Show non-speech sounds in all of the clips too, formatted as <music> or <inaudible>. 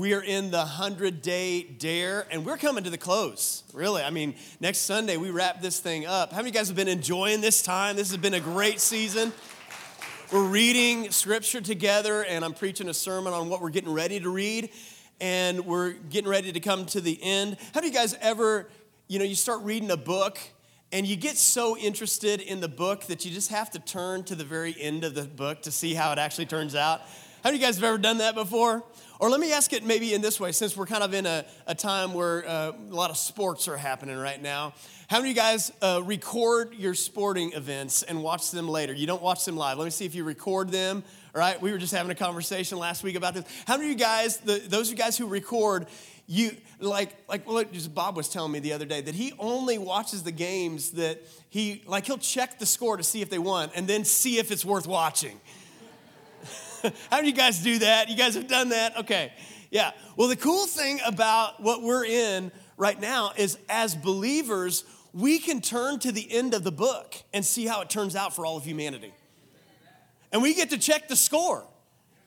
we are in the 100 day dare, and we're coming to the close, really. I mean, next Sunday, we wrap this thing up. How many of you guys have been enjoying this time? This has been a great season. We're reading scripture together, and I'm preaching a sermon on what we're getting ready to read, and we're getting ready to come to the end. Have you guys ever, you know, you start reading a book, and you get so interested in the book that you just have to turn to the very end of the book to see how it actually turns out? How many of you guys have ever done that before? Or let me ask it maybe in this way, since we're kind of in a, a time where uh, a lot of sports are happening right now. How many of you guys uh, record your sporting events and watch them later? You don't watch them live. Let me see if you record them. All right, we were just having a conversation last week about this. How many of you guys, the, those of you guys who record, you like like well, just Bob was telling me the other day that he only watches the games that he like he'll check the score to see if they won and then see if it's worth watching. <laughs> How do you guys do that? You guys have done that? Okay. Yeah. Well, the cool thing about what we're in right now is as believers, we can turn to the end of the book and see how it turns out for all of humanity. And we get to check the score.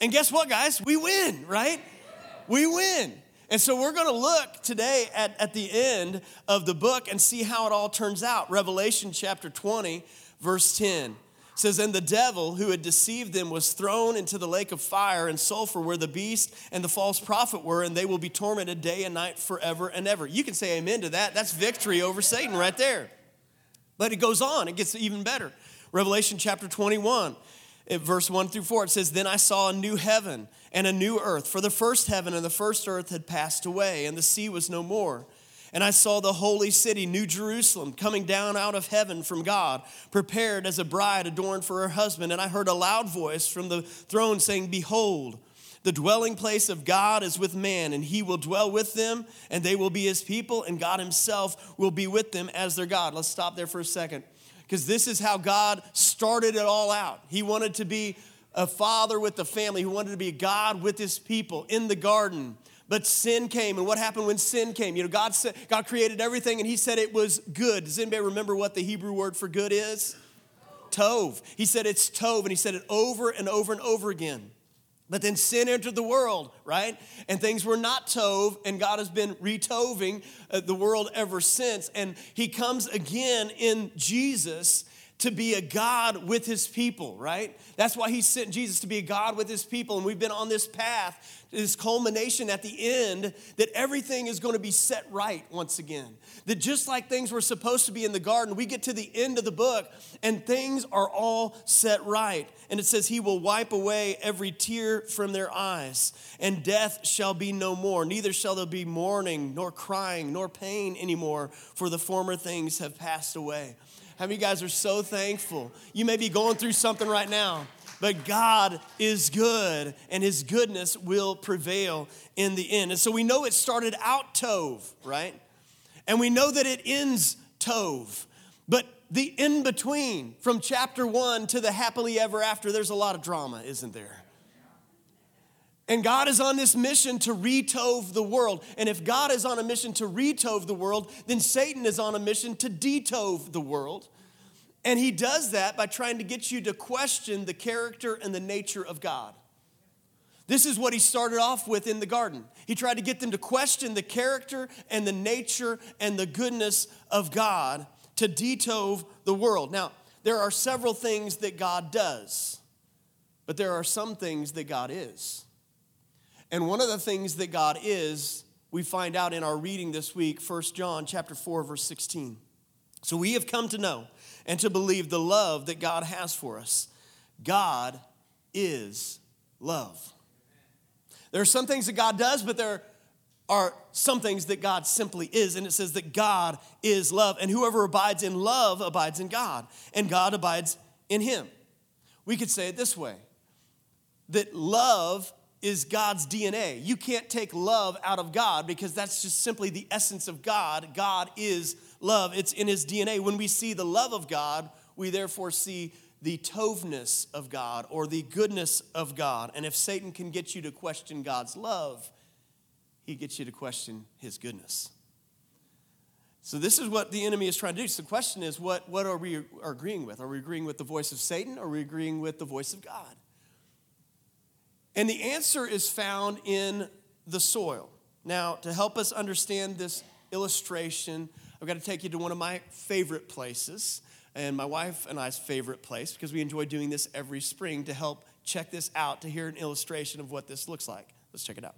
And guess what, guys? We win, right? We win. And so we're going to look today at, at the end of the book and see how it all turns out. Revelation chapter 20, verse 10 says, And the devil who had deceived them was thrown into the lake of fire and sulfur where the beast and the false prophet were, and they will be tormented day and night forever and ever. You can say amen to that. That's victory over Satan right there. But it goes on, it gets even better. Revelation chapter 21, verse 1 through 4, it says, Then I saw a new heaven and a new earth, for the first heaven and the first earth had passed away, and the sea was no more. And I saw the holy city, New Jerusalem, coming down out of heaven from God, prepared as a bride adorned for her husband. And I heard a loud voice from the throne saying, Behold, the dwelling place of God is with man, and he will dwell with them, and they will be his people, and God himself will be with them as their God. Let's stop there for a second, because this is how God started it all out. He wanted to be a father with the family, he wanted to be God with his people in the garden. But sin came, and what happened when sin came? You know, God said God created everything, and He said it was good. Does anybody remember what the Hebrew word for good is? Tov. He said it's tov, and He said it over and over and over again. But then sin entered the world, right? And things were not tov, and God has been retoving uh, the world ever since. And He comes again in Jesus to be a God with his people, right? That's why he sent Jesus to be a God with his people. And we've been on this path this culmination at the end that everything is going to be set right once again. That just like things were supposed to be in the garden, we get to the end of the book and things are all set right. And it says, He will wipe away every tear from their eyes, and death shall be no more. Neither shall there be mourning, nor crying, nor pain anymore, for the former things have passed away. How many of you guys are so thankful? You may be going through something right now but God is good and his goodness will prevail in the end. And so we know it started out Tov, right? And we know that it ends Tov. But the in between, from chapter one to the happily ever after, there's a lot of drama, isn't there? And God is on this mission to retove the world. And if God is on a mission to retove the world, then Satan is on a mission to detove the world. And he does that by trying to get you to question the character and the nature of God. This is what he started off with in the garden. He tried to get them to question the character and the nature and the goodness of God to detove the world. Now, there are several things that God does, but there are some things that God is. And one of the things that God is, we find out in our reading this week, 1 John chapter 4 verse 16. So we have come to know and to believe the love that God has for us. God is love. There are some things that God does, but there are some things that God simply is. And it says that God is love. And whoever abides in love abides in God, and God abides in him. We could say it this way that love is God's DNA. You can't take love out of God because that's just simply the essence of God. God is love, it's in his DNA. When we see the love of God, we therefore see the tovness of God or the goodness of God. And if Satan can get you to question God's love, he gets you to question his goodness. So, this is what the enemy is trying to do. So, the question is what, what are we agreeing with? Are we agreeing with the voice of Satan or are we agreeing with the voice of God? And the answer is found in the soil. Now, to help us understand this illustration, I've got to take you to one of my favorite places, and my wife and I's favorite place, because we enjoy doing this every spring to help check this out, to hear an illustration of what this looks like. Let's check it out.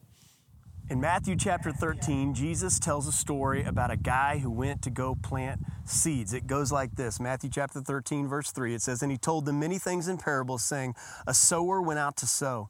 In Matthew chapter 13, Jesus tells a story about a guy who went to go plant seeds. It goes like this Matthew chapter 13, verse 3. It says, And he told them many things in parables, saying, A sower went out to sow.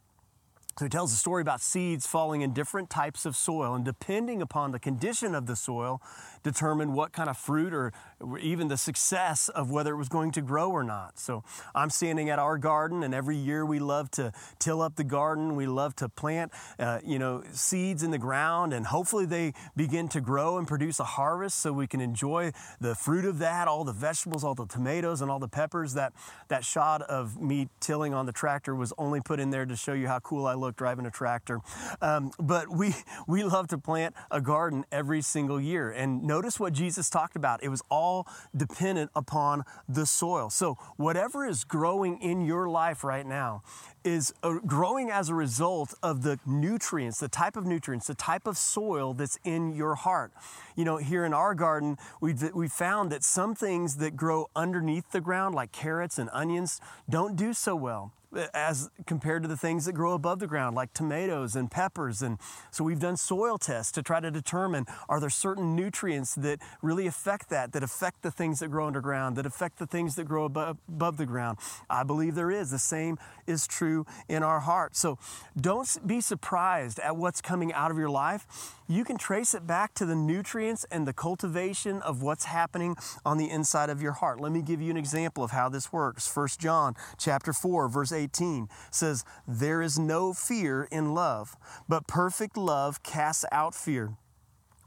So he tells a story about seeds falling in different types of soil, and depending upon the condition of the soil, determine what kind of fruit or even the success of whether it was going to grow or not. So I'm standing at our garden, and every year we love to till up the garden. We love to plant, uh, you know, seeds in the ground, and hopefully they begin to grow and produce a harvest, so we can enjoy the fruit of that, all the vegetables, all the tomatoes, and all the peppers. That that shot of me tilling on the tractor was only put in there to show you how cool I look driving a tractor. Um, but we we love to plant a garden every single year, and notice what Jesus talked about. It was all dependent upon the soil. So, whatever is growing in your life right now is uh, growing as a result of the nutrients, the type of nutrients, the type of soil that's in your heart. You know, here in our garden, we've, we found that some things that grow underneath the ground, like carrots and onions, don't do so well as compared to the things that grow above the ground, like tomatoes and peppers. And so we've done soil tests to try to determine are there certain nutrients that really affect that, that affect the things that grow underground, that affect the things that grow above, above the ground. I believe there is. The same is true in our heart. So don't be surprised at what's coming out of your life. You can trace it back to the nutrients and the cultivation of what's happening on the inside of your heart. Let me give you an example of how this works. 1 John chapter 4 verse 18 says, "There is no fear in love, but perfect love casts out fear."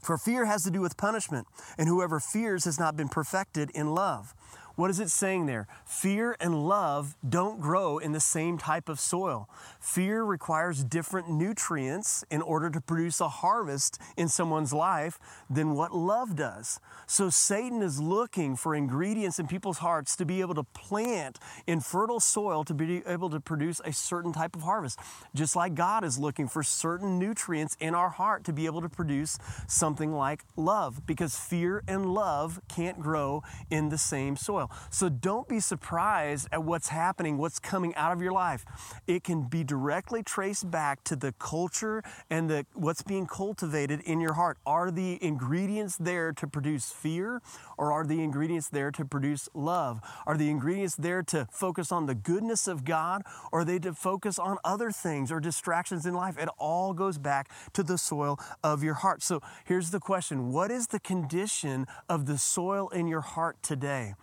For fear has to do with punishment, and whoever fears has not been perfected in love. What is it saying there? Fear and love don't grow in the same type of soil. Fear requires different nutrients in order to produce a harvest in someone's life than what love does. So Satan is looking for ingredients in people's hearts to be able to plant in fertile soil to be able to produce a certain type of harvest. Just like God is looking for certain nutrients in our heart to be able to produce something like love because fear and love can't grow in the same soil soil. So don't be surprised at what's happening, what's coming out of your life. It can be directly traced back to the culture and the, what's being cultivated in your heart. Are the ingredients there to produce fear or are the ingredients there to produce love? Are the ingredients there to focus on the goodness of God or are they to focus on other things or distractions in life? It all goes back to the soil of your heart. So here's the question What is the condition of the soil in your heart today?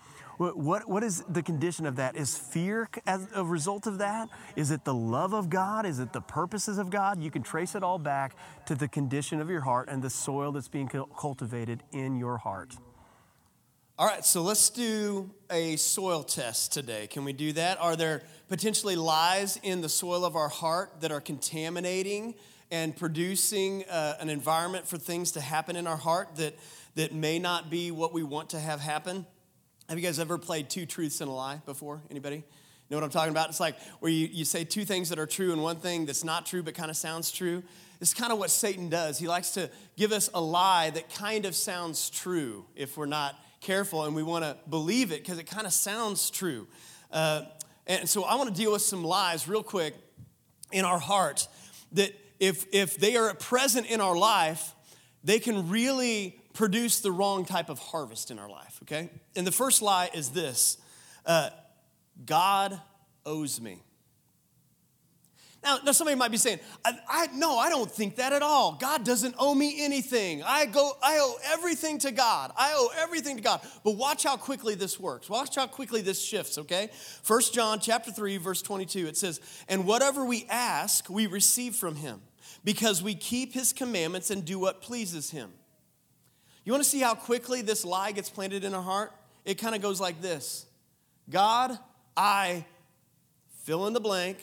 What, what, what is the condition of that? Is fear as a result of that? Is it the love of God? Is it the purposes of God? You can trace it all back to the condition of your heart and the soil that's being cultivated in your heart. All right, so let's do a soil test today. Can we do that? Are there potentially lies in the soil of our heart that are contaminating and producing uh, an environment for things to happen in our heart that, that may not be what we want to have happen? Have you guys ever played two truths and a lie before? Anybody? Know what I'm talking about? It's like where you, you say two things that are true and one thing that's not true but kind of sounds true. It's kind of what Satan does. He likes to give us a lie that kind of sounds true if we're not careful and we want to believe it because it kind of sounds true. Uh, and so I want to deal with some lies real quick in our heart that if, if they are present in our life, they can really produce the wrong type of harvest in our life, okay? And the first lie is this uh, God owes me. Now, now, somebody might be saying, I, I, no, I don't think that at all. God doesn't owe me anything. I go, I owe everything to God. I owe everything to God. But watch how quickly this works. Watch how quickly this shifts, okay? First John chapter 3, verse 22, it says, And whatever we ask, we receive from him, because we keep his commandments and do what pleases him. You want to see how quickly this lie gets planted in our heart? It kind of goes like this God, I fill in the blank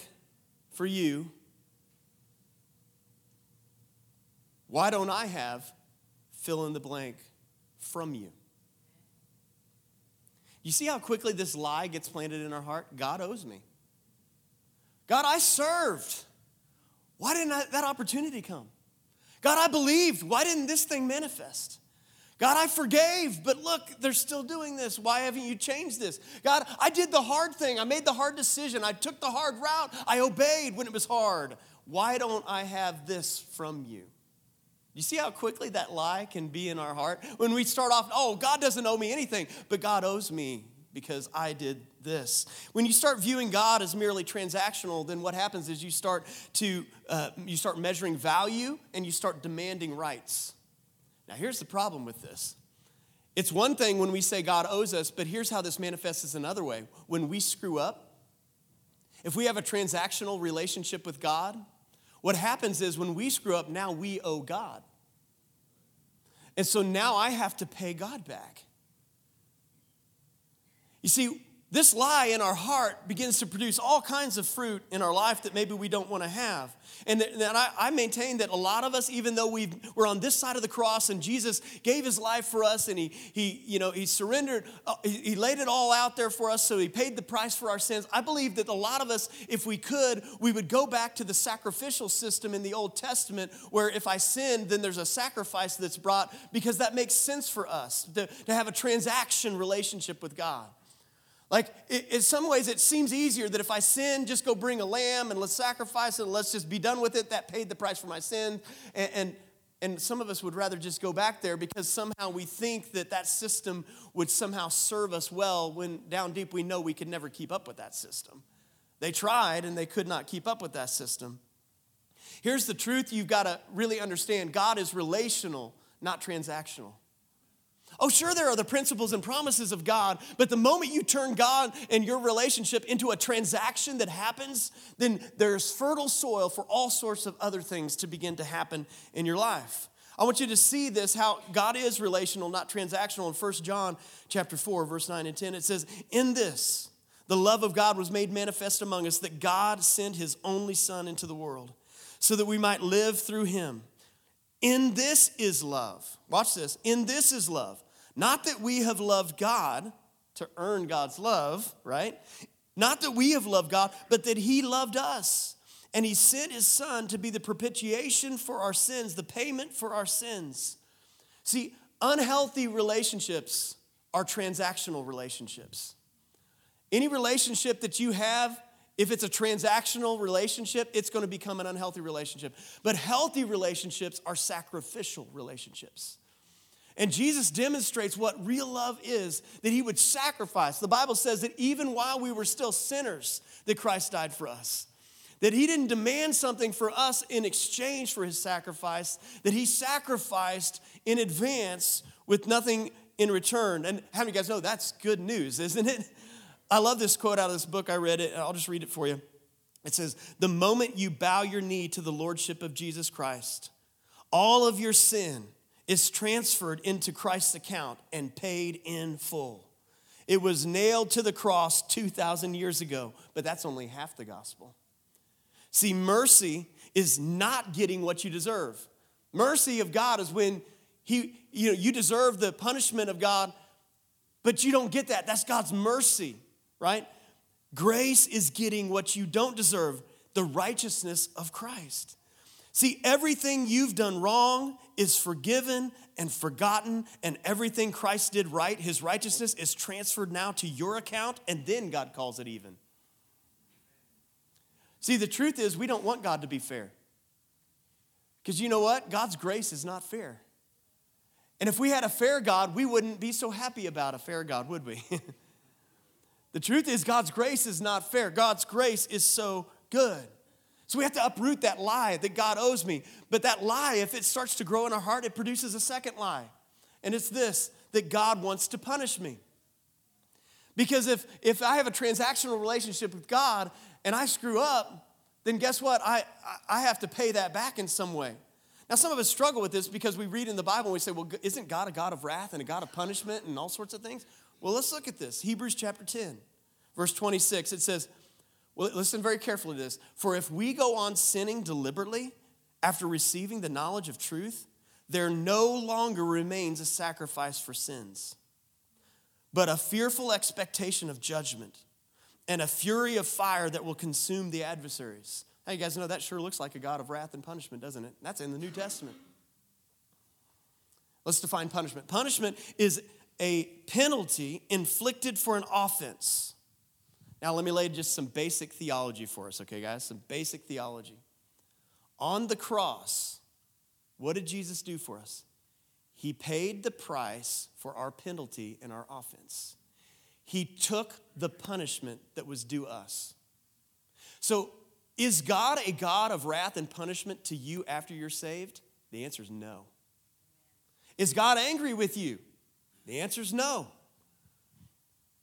for you. Why don't I have fill in the blank from you? You see how quickly this lie gets planted in our heart? God owes me. God, I served. Why didn't I, that opportunity come? God, I believed. Why didn't this thing manifest? God, I forgave, but look, they're still doing this. Why haven't you changed this? God, I did the hard thing. I made the hard decision. I took the hard route. I obeyed when it was hard. Why don't I have this from you? You see how quickly that lie can be in our heart? When we start off, oh, God doesn't owe me anything, but God owes me because I did this. When you start viewing God as merely transactional, then what happens is you start to uh, you start measuring value and you start demanding rights. Now, here's the problem with this it's one thing when we say God owes us, but here's how this manifests another way. When we screw up, if we have a transactional relationship with God, what happens is when we screw up, now we owe God. And so now I have to pay God back. You see, this lie in our heart begins to produce all kinds of fruit in our life that maybe we don't want to have. And, that I, I, maintain that a lot of us, even though we we're on this side of the cross and Jesus gave his life for us and he, he, you know, he surrendered, uh, he, he laid it all out there for us, so he paid the price for our sins. I believe that a lot of us, if we could, we would go back to the sacrificial system in the Old Testament where if I sin, then there's a sacrifice that's brought because that makes sense for us to, to have a transaction relationship with God. Like, in some ways, it seems easier that if I sin, just go bring a lamb and let's sacrifice it and let's just be done with it. That paid the price for my sin. And, and, and some of us would rather just go back there because somehow we think that that system would somehow serve us well when down deep we know we could never keep up with that system. They tried and they could not keep up with that system. Here's the truth you've got to really understand God is relational, not transactional. Oh, sure, there are the principles and promises of God, but the moment you turn God and your relationship into a transaction that happens, then there's fertile soil for all sorts of other things to begin to happen in your life. I want you to see this how God is relational, not transactional. In 1 John chapter 4, verse 9 and 10, it says, In this, the love of God was made manifest among us, that God sent his only Son into the world so that we might live through him. In this is love. Watch this. In this is love not that we have loved God to earn God's love, right? Not that we have loved God, but that He loved us. And He sent His Son to be the propitiation for our sins, the payment for our sins. See, unhealthy relationships are transactional relationships. Any relationship that you have, if it's a transactional relationship, it's going to become an unhealthy relationship. But healthy relationships are sacrificial relationships. And Jesus demonstrates what real love is that he would sacrifice. The Bible says that even while we were still sinners, that Christ died for us. That he didn't demand something for us in exchange for his sacrifice, that he sacrificed in advance with nothing in return. And how many of you guys know that's good news, isn't it? I love this quote out of this book. I read it. I'll just read it for you. It says, The moment you bow your knee to the Lordship of Jesus Christ, all of your sin, is transferred into Christ's account and paid in full. It was nailed to the cross 2,000 years ago, but that's only half the gospel. See, mercy is not getting what you deserve. Mercy of God is when he, you, know, you deserve the punishment of God, but you don't get that. That's God's mercy, right? Grace is getting what you don't deserve the righteousness of Christ. See, everything you've done wrong is forgiven and forgotten, and everything Christ did right, his righteousness, is transferred now to your account, and then God calls it even. See, the truth is, we don't want God to be fair. Because you know what? God's grace is not fair. And if we had a fair God, we wouldn't be so happy about a fair God, would we? <laughs> the truth is, God's grace is not fair. God's grace is so good. So we have to uproot that lie that God owes me. But that lie, if it starts to grow in our heart, it produces a second lie. And it's this that God wants to punish me. Because if, if I have a transactional relationship with God and I screw up, then guess what? I, I have to pay that back in some way. Now, some of us struggle with this because we read in the Bible and we say, well, isn't God a God of wrath and a God of punishment and all sorts of things? Well, let's look at this. Hebrews chapter 10, verse 26. It says, well, listen very carefully to this. For if we go on sinning deliberately after receiving the knowledge of truth, there no longer remains a sacrifice for sins, but a fearful expectation of judgment and a fury of fire that will consume the adversaries. Hey, you guys know that sure looks like a God of wrath and punishment, doesn't it? That's in the New Testament. Let's define punishment. Punishment is a penalty inflicted for an offense. Now, let me lay just some basic theology for us, okay, guys? Some basic theology. On the cross, what did Jesus do for us? He paid the price for our penalty and our offense. He took the punishment that was due us. So, is God a God of wrath and punishment to you after you're saved? The answer is no. Is God angry with you? The answer is no.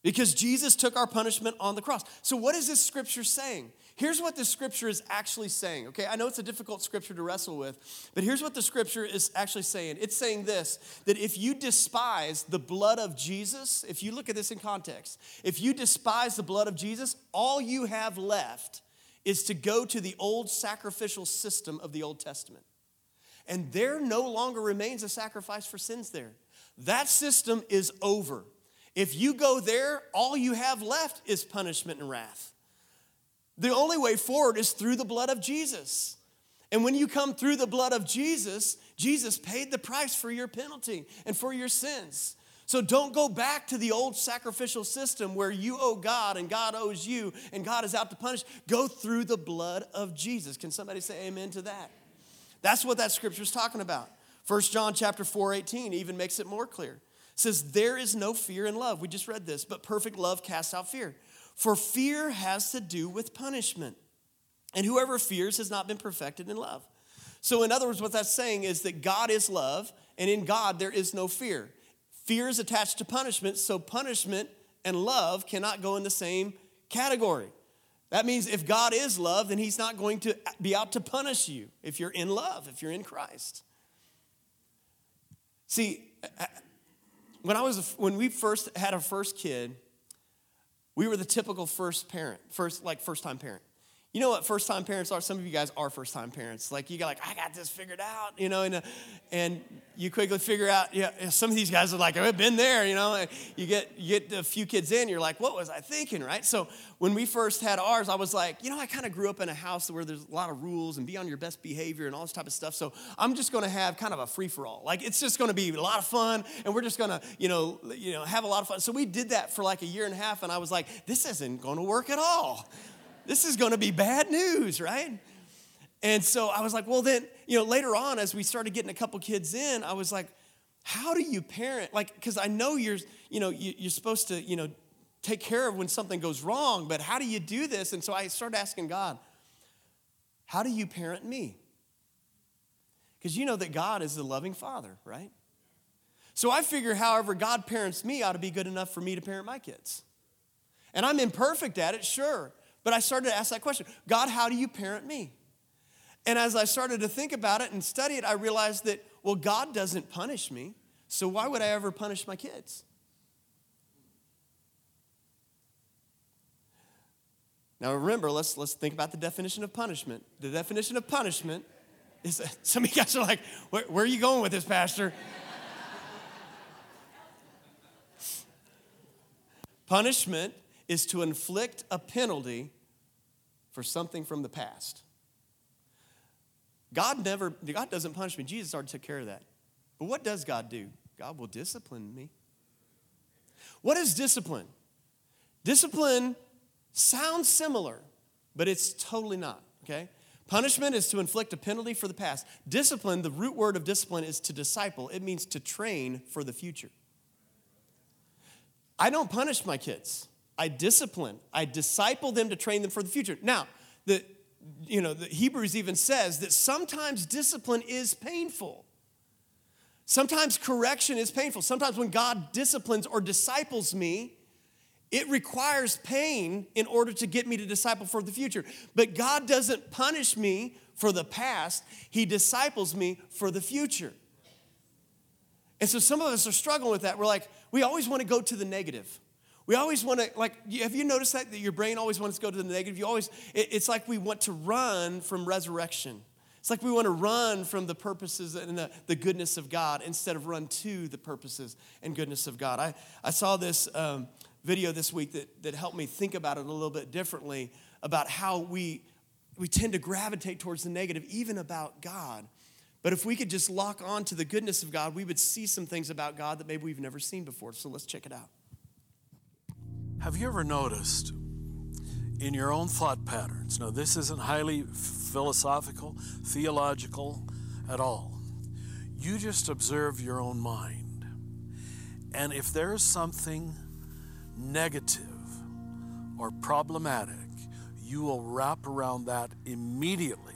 Because Jesus took our punishment on the cross. So, what is this scripture saying? Here's what the scripture is actually saying, okay? I know it's a difficult scripture to wrestle with, but here's what the scripture is actually saying. It's saying this that if you despise the blood of Jesus, if you look at this in context, if you despise the blood of Jesus, all you have left is to go to the old sacrificial system of the Old Testament. And there no longer remains a sacrifice for sins there. That system is over. If you go there, all you have left is punishment and wrath. The only way forward is through the blood of Jesus. And when you come through the blood of Jesus, Jesus paid the price for your penalty and for your sins. So don't go back to the old sacrificial system where you owe God and God owes you and God is out to punish. Go through the blood of Jesus. Can somebody say amen to that? That's what that scripture is talking about. 1 John chapter 4, 18 even makes it more clear. Says, There is no fear in love. We just read this, but perfect love casts out fear. For fear has to do with punishment. And whoever fears has not been perfected in love. So, in other words, what that's saying is that God is love, and in God there is no fear. Fear is attached to punishment, so punishment and love cannot go in the same category. That means if God is love, then He's not going to be out to punish you if you're in love, if you're in Christ. See, when I was when we first had our first kid, we were the typical first parent, first like first time parent. You know what first time parents are? Some of you guys are first time parents. Like you got like I got this figured out, you know, and uh, and you quickly figure out. Yeah, some of these guys are like I've been there, you know. You get you get a few kids in, you're like, what was I thinking, right? So when we first had ours, I was like, you know, I kind of grew up in a house where there's a lot of rules and be on your best behavior and all this type of stuff. So I'm just going to have kind of a free for all. Like it's just going to be a lot of fun, and we're just going to, you know, you know, have a lot of fun. So we did that for like a year and a half, and I was like, this isn't going to work at all this is going to be bad news, right? And so I was like, well, then, you know, later on, as we started getting a couple kids in, I was like, how do you parent? Like, because I know you're, you know, you're supposed to, you know, take care of when something goes wrong, but how do you do this? And so I started asking God, how do you parent me? Because you know that God is the loving father, right? So I figure, however, God parents me ought to be good enough for me to parent my kids. And I'm imperfect at it, sure. But I started to ask that question God, how do you parent me? And as I started to think about it and study it, I realized that, well, God doesn't punish me, so why would I ever punish my kids? Now remember, let's, let's think about the definition of punishment. The definition of punishment is <laughs> some of you guys are like, where, where are you going with this, Pastor? <laughs> punishment is to inflict a penalty for something from the past. God never, God doesn't punish me. Jesus already took care of that. But what does God do? God will discipline me. What is discipline? Discipline sounds similar, but it's totally not, okay? Punishment is to inflict a penalty for the past. Discipline, the root word of discipline is to disciple, it means to train for the future. I don't punish my kids. I discipline, I disciple them to train them for the future. Now, the you know, the Hebrews even says that sometimes discipline is painful. Sometimes correction is painful. Sometimes when God disciplines or disciples me, It requires pain in order to get me to disciple for the future. But God doesn't punish me for the past, He disciples me for the future. And so some of us are struggling with that. We're like, we always want to go to the negative. We always want to, like, have you noticed that? That your brain always wants to go to the negative? You always, it, it's like we want to run from resurrection. It's like we want to run from the purposes and the, the goodness of God instead of run to the purposes and goodness of God. I, I saw this um, video this week that, that helped me think about it a little bit differently about how we, we tend to gravitate towards the negative, even about God. But if we could just lock on to the goodness of God, we would see some things about God that maybe we've never seen before. So let's check it out. Have you ever noticed in your own thought patterns? Now, this isn't highly philosophical, theological at all. You just observe your own mind. And if there's something negative or problematic, you will wrap around that immediately.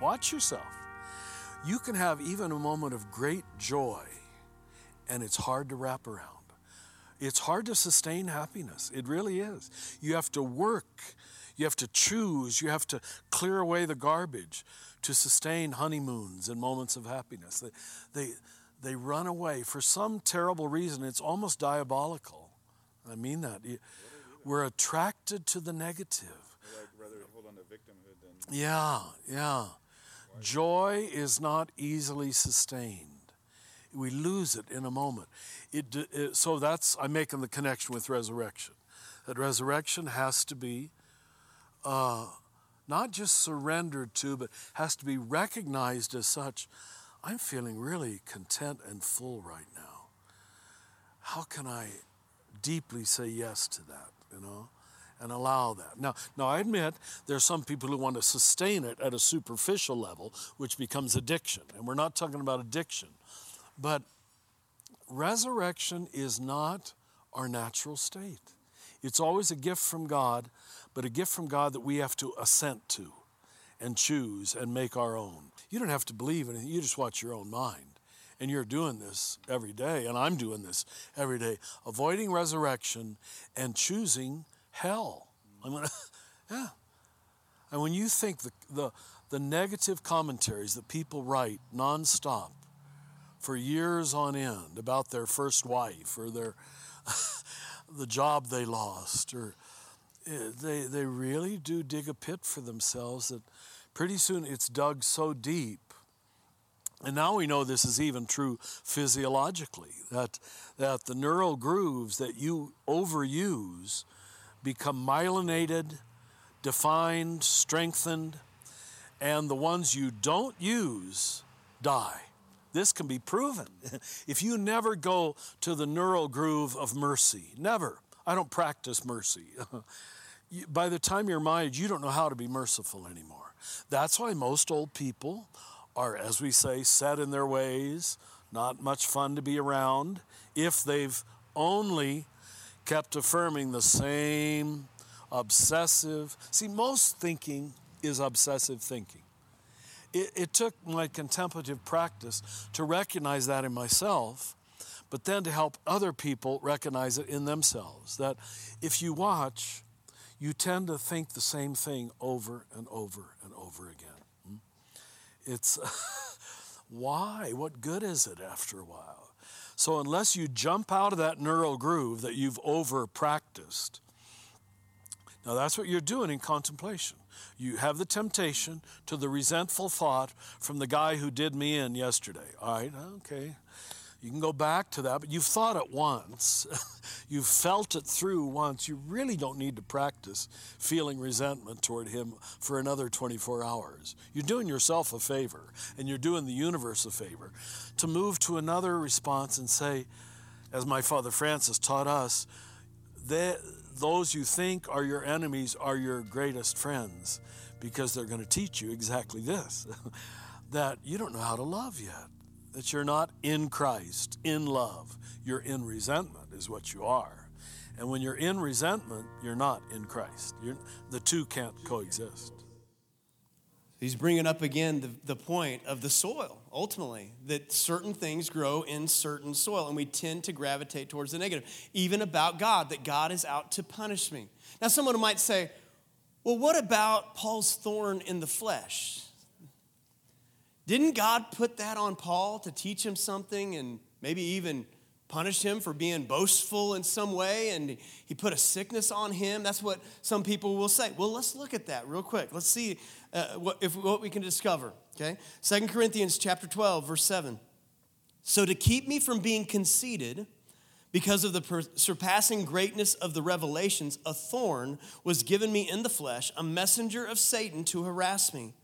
Watch yourself. You can have even a moment of great joy, and it's hard to wrap around. It's hard to sustain happiness. It really is. You have to work, you have to choose, you have to clear away the garbage to sustain honeymoons and moments of happiness. They, they, they run away for some terrible reason. It's almost diabolical. I mean that. We're attracted to the negative. Yeah, yeah. Joy is not easily sustained. We lose it in a moment. It, it, so that's, I'm making the connection with resurrection. That resurrection has to be uh, not just surrendered to, but has to be recognized as such. I'm feeling really content and full right now. How can I deeply say yes to that, you know? and allow that. Now, now I admit there are some people who want to sustain it at a superficial level, which becomes addiction. And we're not talking about addiction. But resurrection is not our natural state. It's always a gift from God, but a gift from God that we have to assent to and choose and make our own. You don't have to believe anything, you just watch your own mind. And you're doing this every day, and I'm doing this every day, avoiding resurrection and choosing hell. I'm gonna, <laughs> yeah. And when you think the, the, the negative commentaries that people write nonstop for years on end about their first wife or their <laughs> the job they lost or eh, they, they really do dig a pit for themselves that pretty soon it's dug so deep and now we know this is even true physiologically that, that the neural grooves that you overuse become myelinated, defined, strengthened, and the ones you don't use die. This can be proven. <laughs> if you never go to the neural groove of mercy, never, I don't practice mercy. <laughs> By the time you're my age, you don't know how to be merciful anymore. That's why most old people are, as we say, set in their ways, not much fun to be around, if they've only kept affirming the same obsessive. See, most thinking is obsessive thinking. It, it, took my contemplative practice to recognize that in myself, but then to help other people recognize it in themselves. That if you watch, you tend to think the same thing over and over and over again. Hmm? It's <laughs> why? What good is it after a while? So, unless you jump out of that neural groove that you've over practiced, now that's what you're doing in contemplation. You have the temptation to the resentful thought from the guy who did me in yesterday. All right, okay. You can go back to that, but you've thought it once. <laughs> you've felt it through once. You really don't need to practice feeling resentment toward him for another 24 hours. You're doing yourself a favor and you're doing the universe a favor to move to another response and say, as my father Francis taught us, that those you think are your enemies are your greatest friends because they're going to teach you exactly this <laughs> that you don't know how to love yet that you're not in Christ, in love. You're in resentment, is what you are. And when you're in resentment, you're not in Christ. You're, the two can't coexist. He's bringing up again the, the point of the soil ultimately, that certain things grow in certain soil, and we tend to gravitate towards the negative. Even about God, that God is out to punish me. Now, someone might say, well, what about Paul's thorn in the flesh? Didn't God put that on Paul to teach him something and maybe even punish him for being boastful in some way and he put a sickness on him that's what some people will say well let's look at that real quick let's see uh, what, if, what we can discover okay? Second corinthians chapter 12 verse 7 so to keep me from being conceited because of the per- surpassing greatness of the revelations a thorn was given me in the flesh a messenger of satan to harass me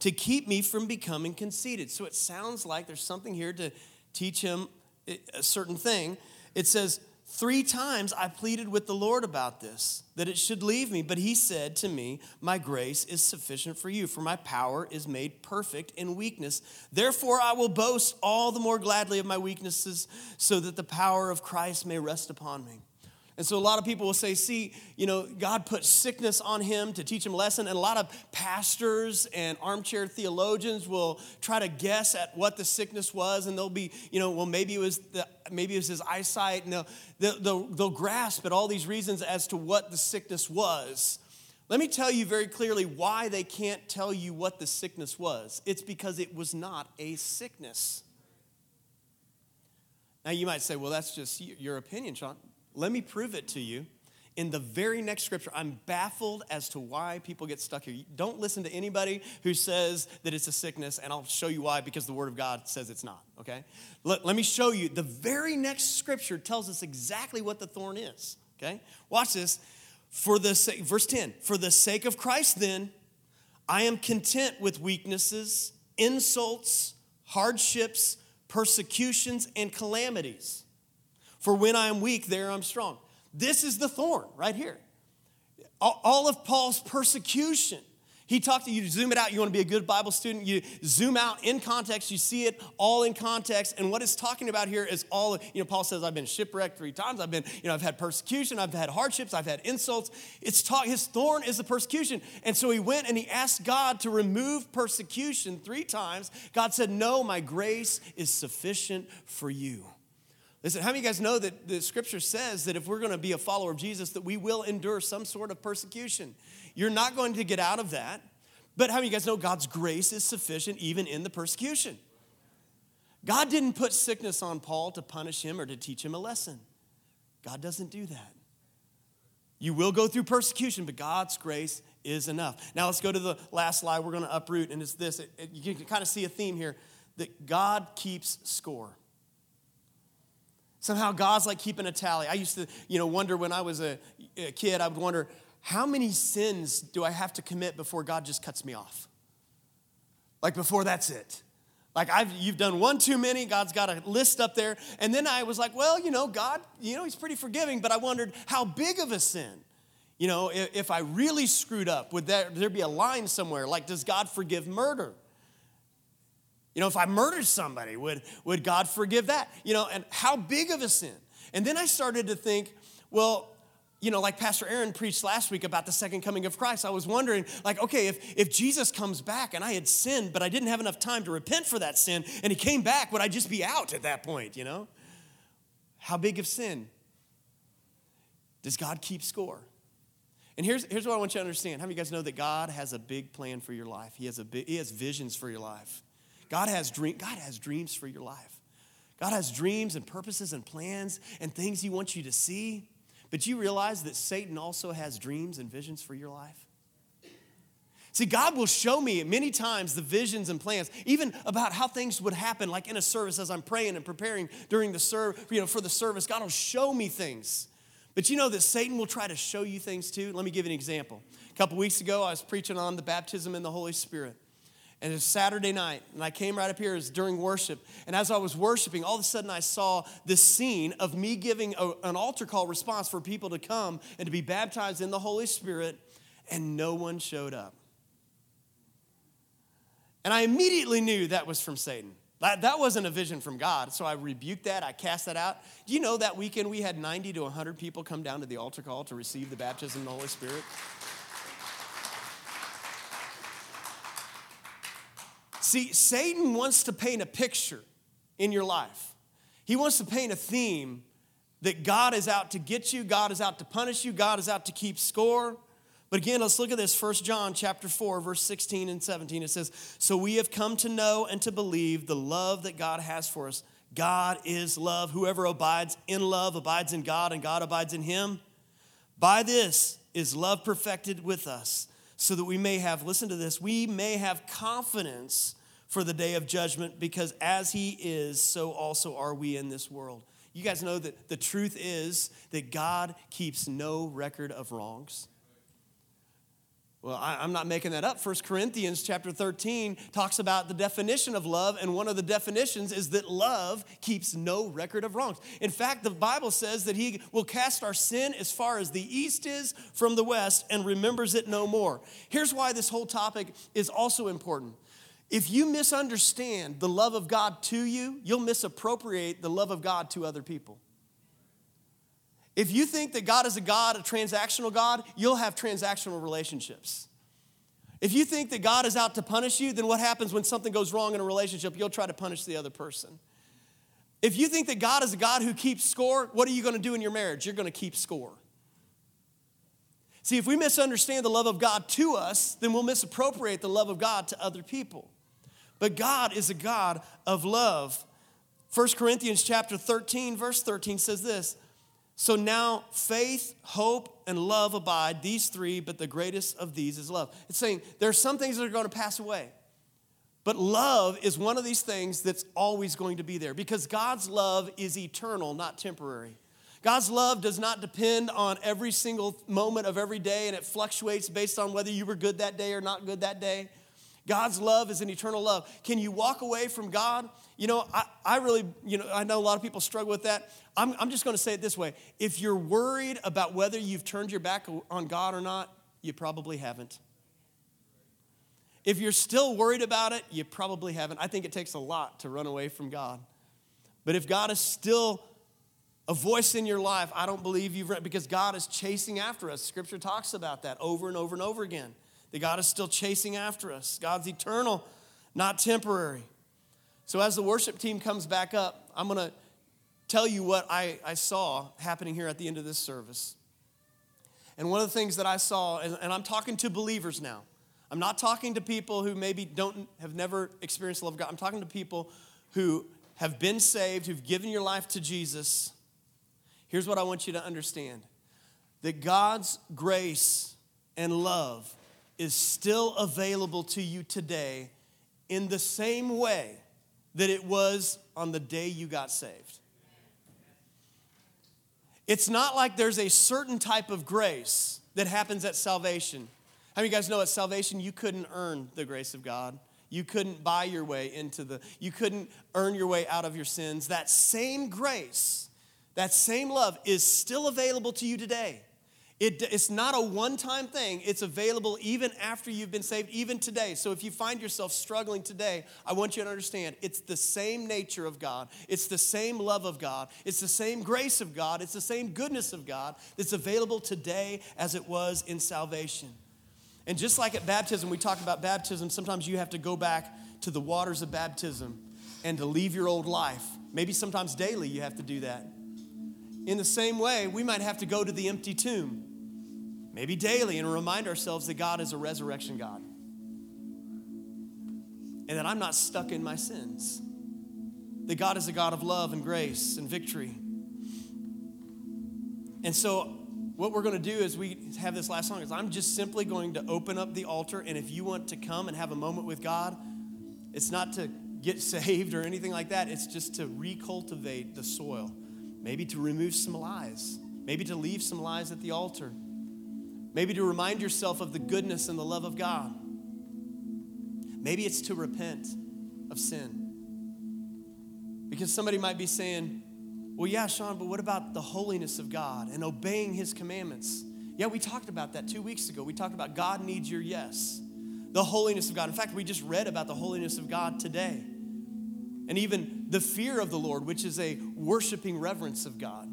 to keep me from becoming conceited. So it sounds like there's something here to teach him a certain thing, it says, Three times I pleaded with the Lord about this, that it should leave me. But he said to me, My grace is sufficient for you, for my power is made perfect in weakness. Therefore, I will boast all the more gladly of my weaknesses, so that the power of Christ may rest upon me. And so a lot of people will say, see, you know, God put sickness on him to teach him a lesson. And a lot of pastors and armchair theologians will try to guess at what the sickness was. And they'll be, you know, well, maybe it was the, maybe it was his eyesight. And they'll, they'll, they'll grasp at all these reasons as to what the sickness was. Let me tell you very clearly why they can't tell you what the sickness was. It's because it was not a sickness. Now, you might say, well, that's just your opinion, Sean. Let me prove it to you. In the very next scripture, I'm baffled as to why people get stuck here. Don't listen to anybody who says that it's a sickness, and I'll show you why because the Word of God says it's not, okay? Let, let me show you. The very next scripture tells us exactly what the thorn is, okay? Watch this. For the sake, verse 10, for the sake of Christ, then, I am content with weaknesses, insults, hardships, persecutions, and calamities. For when I am weak, there I'm strong. This is the thorn right here. All of Paul's persecution. He talked to you, to zoom it out. You want to be a good Bible student, you zoom out in context, you see it all in context. And what it's talking about here is all, you know, Paul says, I've been shipwrecked three times. I've been, you know, I've had persecution, I've had hardships, I've had insults. It's taught his thorn is the persecution. And so he went and he asked God to remove persecution three times. God said, No, my grace is sufficient for you. Listen, how many of you guys know that the scripture says that if we're going to be a follower of Jesus, that we will endure some sort of persecution? You're not going to get out of that. But how many of you guys know God's grace is sufficient even in the persecution? God didn't put sickness on Paul to punish him or to teach him a lesson. God doesn't do that. You will go through persecution, but God's grace is enough. Now let's go to the last slide. We're going to uproot, and it's this. It, it, you can kind of see a theme here that God keeps score. Somehow God's like keeping a tally. I used to, you know, wonder when I was a, a kid, I would wonder, how many sins do I have to commit before God just cuts me off? Like before that's it. Like I've you've done one too many, God's got a list up there. And then I was like, well, you know, God, you know, he's pretty forgiving, but I wondered how big of a sin? You know, if, if I really screwed up, would there, there be a line somewhere? Like, does God forgive murder? You know, if I murdered somebody, would, would God forgive that? You know, and how big of a sin? And then I started to think, well, you know, like Pastor Aaron preached last week about the second coming of Christ, I was wondering, like, okay, if, if Jesus comes back and I had sinned, but I didn't have enough time to repent for that sin, and he came back, would I just be out at that point, you know? How big of sin does God keep score? And here's, here's what I want you to understand. How many of you guys know that God has a big plan for your life? He has, a big, he has visions for your life. God has, dream, God has dreams for your life. God has dreams and purposes and plans and things He wants you to see. But you realize that Satan also has dreams and visions for your life? See, God will show me many times the visions and plans, even about how things would happen, like in a service as I'm praying and preparing during the serve, you know, for the service. God will show me things. But you know that Satan will try to show you things too. Let me give you an example. A couple weeks ago, I was preaching on the baptism in the Holy Spirit. And it's Saturday night, and I came right up here during worship. And as I was worshiping, all of a sudden I saw this scene of me giving a, an altar call response for people to come and to be baptized in the Holy Spirit, and no one showed up. And I immediately knew that was from Satan. That, that wasn't a vision from God. So I rebuked that. I cast that out. Do you know that weekend we had 90 to 100 people come down to the altar call to receive the baptism in the Holy Spirit? See, Satan wants to paint a picture in your life. He wants to paint a theme that God is out to get you, God is out to punish you, God is out to keep score. But again, let's look at this. 1 John chapter 4, verse 16 and 17. It says, So we have come to know and to believe the love that God has for us. God is love. Whoever abides in love abides in God, and God abides in him. By this is love perfected with us, so that we may have, listen to this, we may have confidence for the day of judgment, because as he is, so also are we in this world. You guys know that the truth is that God keeps no record of wrongs. Well, I, am not making that up. 1 Corinthians chapter 13 talks about the definition of love, and one of the definitions is that love keeps no record of wrongs. In fact, the Bible says that He will cast our sin as far as the east is from the west and remembers it no more. Here's why this whole topic is also important. If you misunderstand the love of God to you, you'll misappropriate the love of God to other people. If you think that God is a God, a transactional God, you'll have transactional relationships. If you think that God is out to punish you, then what happens when something goes wrong in a relationship? You'll try to punish the other person. If you think that God is a God who keeps score, what are you going to do in your marriage? You're going to keep score. See, if we misunderstand the love of God to us, then we'll misappropriate the love of God to other people. But God is a God of love. 1 Corinthians chapter 13 verse 13 says this, so now faith, hope, and love abide, these three, but the greatest of these is love. It's saying there are some things that are going to pass away. But love is one of these things that's always going to be there because God's love is eternal, not temporary. God's love does not depend on every single moment of every day and it fluctuates based on whether you were good that day or not good that day. God's love is an eternal love. Can you walk away from God? You know, I, I really, you know, I know a lot of people struggle with that. I'm, I'm just going to say it this way if you're worried about whether you've turned your back on God or not, you probably haven't. If you're still worried about it, you probably haven't. I think it takes a lot to run away from God. But if God is still a voice in your life, I don't believe you've because God is chasing after us. Scripture talks about that over and over and over again. That God is still chasing after us. God's eternal, not temporary. So as the worship team comes back up, I'm going to tell you what I, I saw happening here at the end of this service. And one of the things that I saw, and, and I'm talking to believers now. I'm not talking to people who maybe don't have never experienced the love of God. I'm talking to people who have been saved, who've given your life to Jesus. Here's what I want you to understand that God's grace and love is still available to you today in the same way that it was on the day you got saved. It's not like there's a certain type of grace that happens at salvation. How many of you guys know at salvation you couldn't earn the grace of God? You couldn't buy your way into the, you couldn't earn your way out of your sins. That same grace, that same love is still available to you today. It, it's not a one time thing, it's available even after you've been saved, even today. So if you find yourself struggling today, I want you to understand it's the same nature of God, it's the same love of God, it's the same grace of God, it's the same goodness of God that's available today as it was in salvation. And just like at baptism, we talk about baptism, sometimes you have to go back to the waters of baptism and to leave your old life. Maybe sometimes daily you have to do that. In the same way, we might have to go to the empty tomb maybe daily, and remind ourselves that God is a resurrection God. And that I'm not stuck in my sins. That God is a God of love and grace and victory. And so, what we're going to do is we have this last song is I'm just simply going to open up the altar and if you want to come and have a moment with God, it's not to get <laughs> saved or anything like that. It's just to recultivate the soil. Maybe to remove some lies. Maybe to leave some lies at the altar. Maybe to remind yourself of the goodness and the love of God. Maybe it's to repent of sin. Because somebody might be saying, well, yeah, Sean, but what about the holiness of God and obeying his commandments? Yeah, we talked about that two weeks ago. We talked about God needs your yes, the holiness of God. In fact, we just read about the holiness of God today. And even the fear of the Lord, which is a worshiping reverence of God.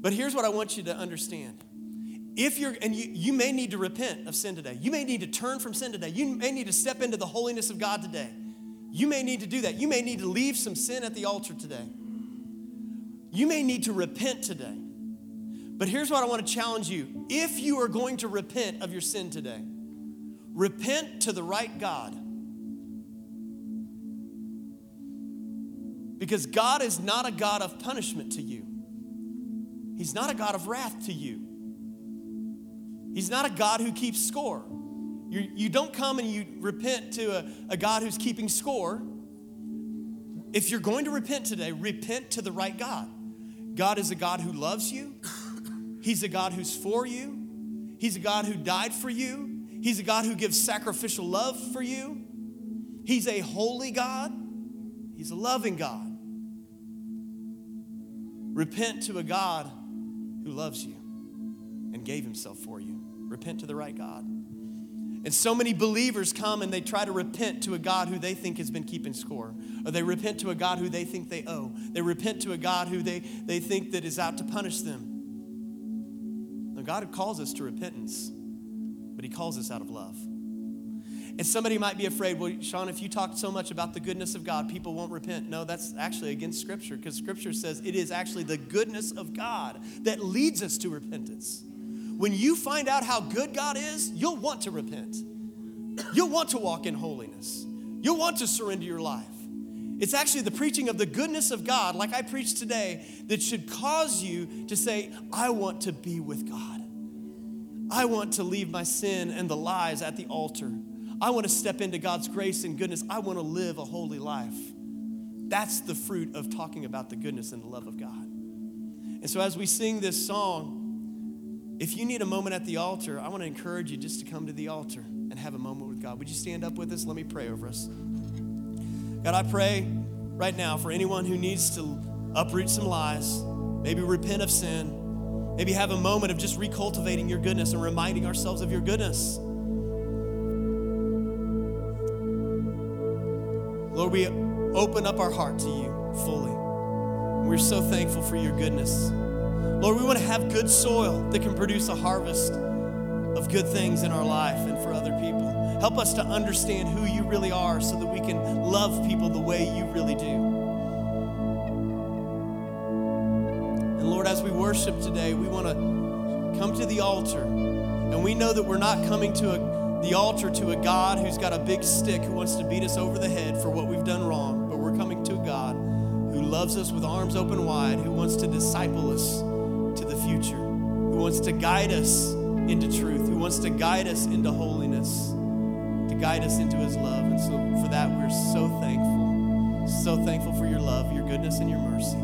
But here's what I want you to understand if you're, and you, you may need to repent of sin today. You may need to turn from sin today. You may need to step into the holiness of God today. You may need to do that. You may need to leave some sin at the altar today. You may need to repent today. But here's what I want to challenge you. If you are going to repent of your sin today, repent to the right God. Because God is not a God of punishment to you. He's not a God of wrath to you. He's not a God who keeps score. You, you don't come and you repent to a, a God who's keeping score. If you're going to repent today, repent to the right God. God is a God who loves you, He's a God who's for you, He's a God who died for you, He's a God who gives sacrificial love for you. He's a holy God, He's a loving God. Repent to a God who loves you and gave Himself for you. Repent to the right God. And so many believers come and they try to repent to a God who they think has been keeping score. Or they repent to a God who they think they owe. They repent to a God who they, they think that is out to punish them. Now, God calls us to repentance, but He calls us out of love. And somebody might be afraid, well, Sean, if you talk so much about the goodness of God, people won't repent. No, that's actually against Scripture because Scripture says it is actually the goodness of God that leads us to repentance. When you find out how good God is, you'll want to repent. You'll want to walk in holiness. You'll want to surrender your life. It's actually the preaching of the goodness of God, like I preached today, that should cause you to say, I want to be with God. I want to leave my sin and the lies at the altar. I want to step into God's grace and goodness. I want to live a holy life. That's the fruit of talking about the goodness and the love of God. And so, as we sing this song, if you need a moment at the altar, I want to encourage you just to come to the altar and have a moment with God. Would you stand up with us? Let me pray over us. God, I pray right now for anyone who needs to uproot some lies, maybe repent of sin, maybe have a moment of just recultivating your goodness and reminding ourselves of your goodness. Lord, we open up our heart to you fully. We're so thankful for your goodness. Lord, we want to have good soil that can produce a harvest of good things in our life and for other people. Help us to understand who you really are so that we can love people the way you really do. And Lord, as we worship today, we want to come to the altar. And we know that we're not coming to a, the altar to a God who's got a big stick who wants to beat us over the head for what we've done wrong, but we're coming to a God who loves us with arms open wide, who wants to disciple us to the future, who wants to guide us into truth, who wants to guide us into holiness, to guide us into his love. And so for that, we're so thankful. So thankful for your love, your goodness, and your mercy.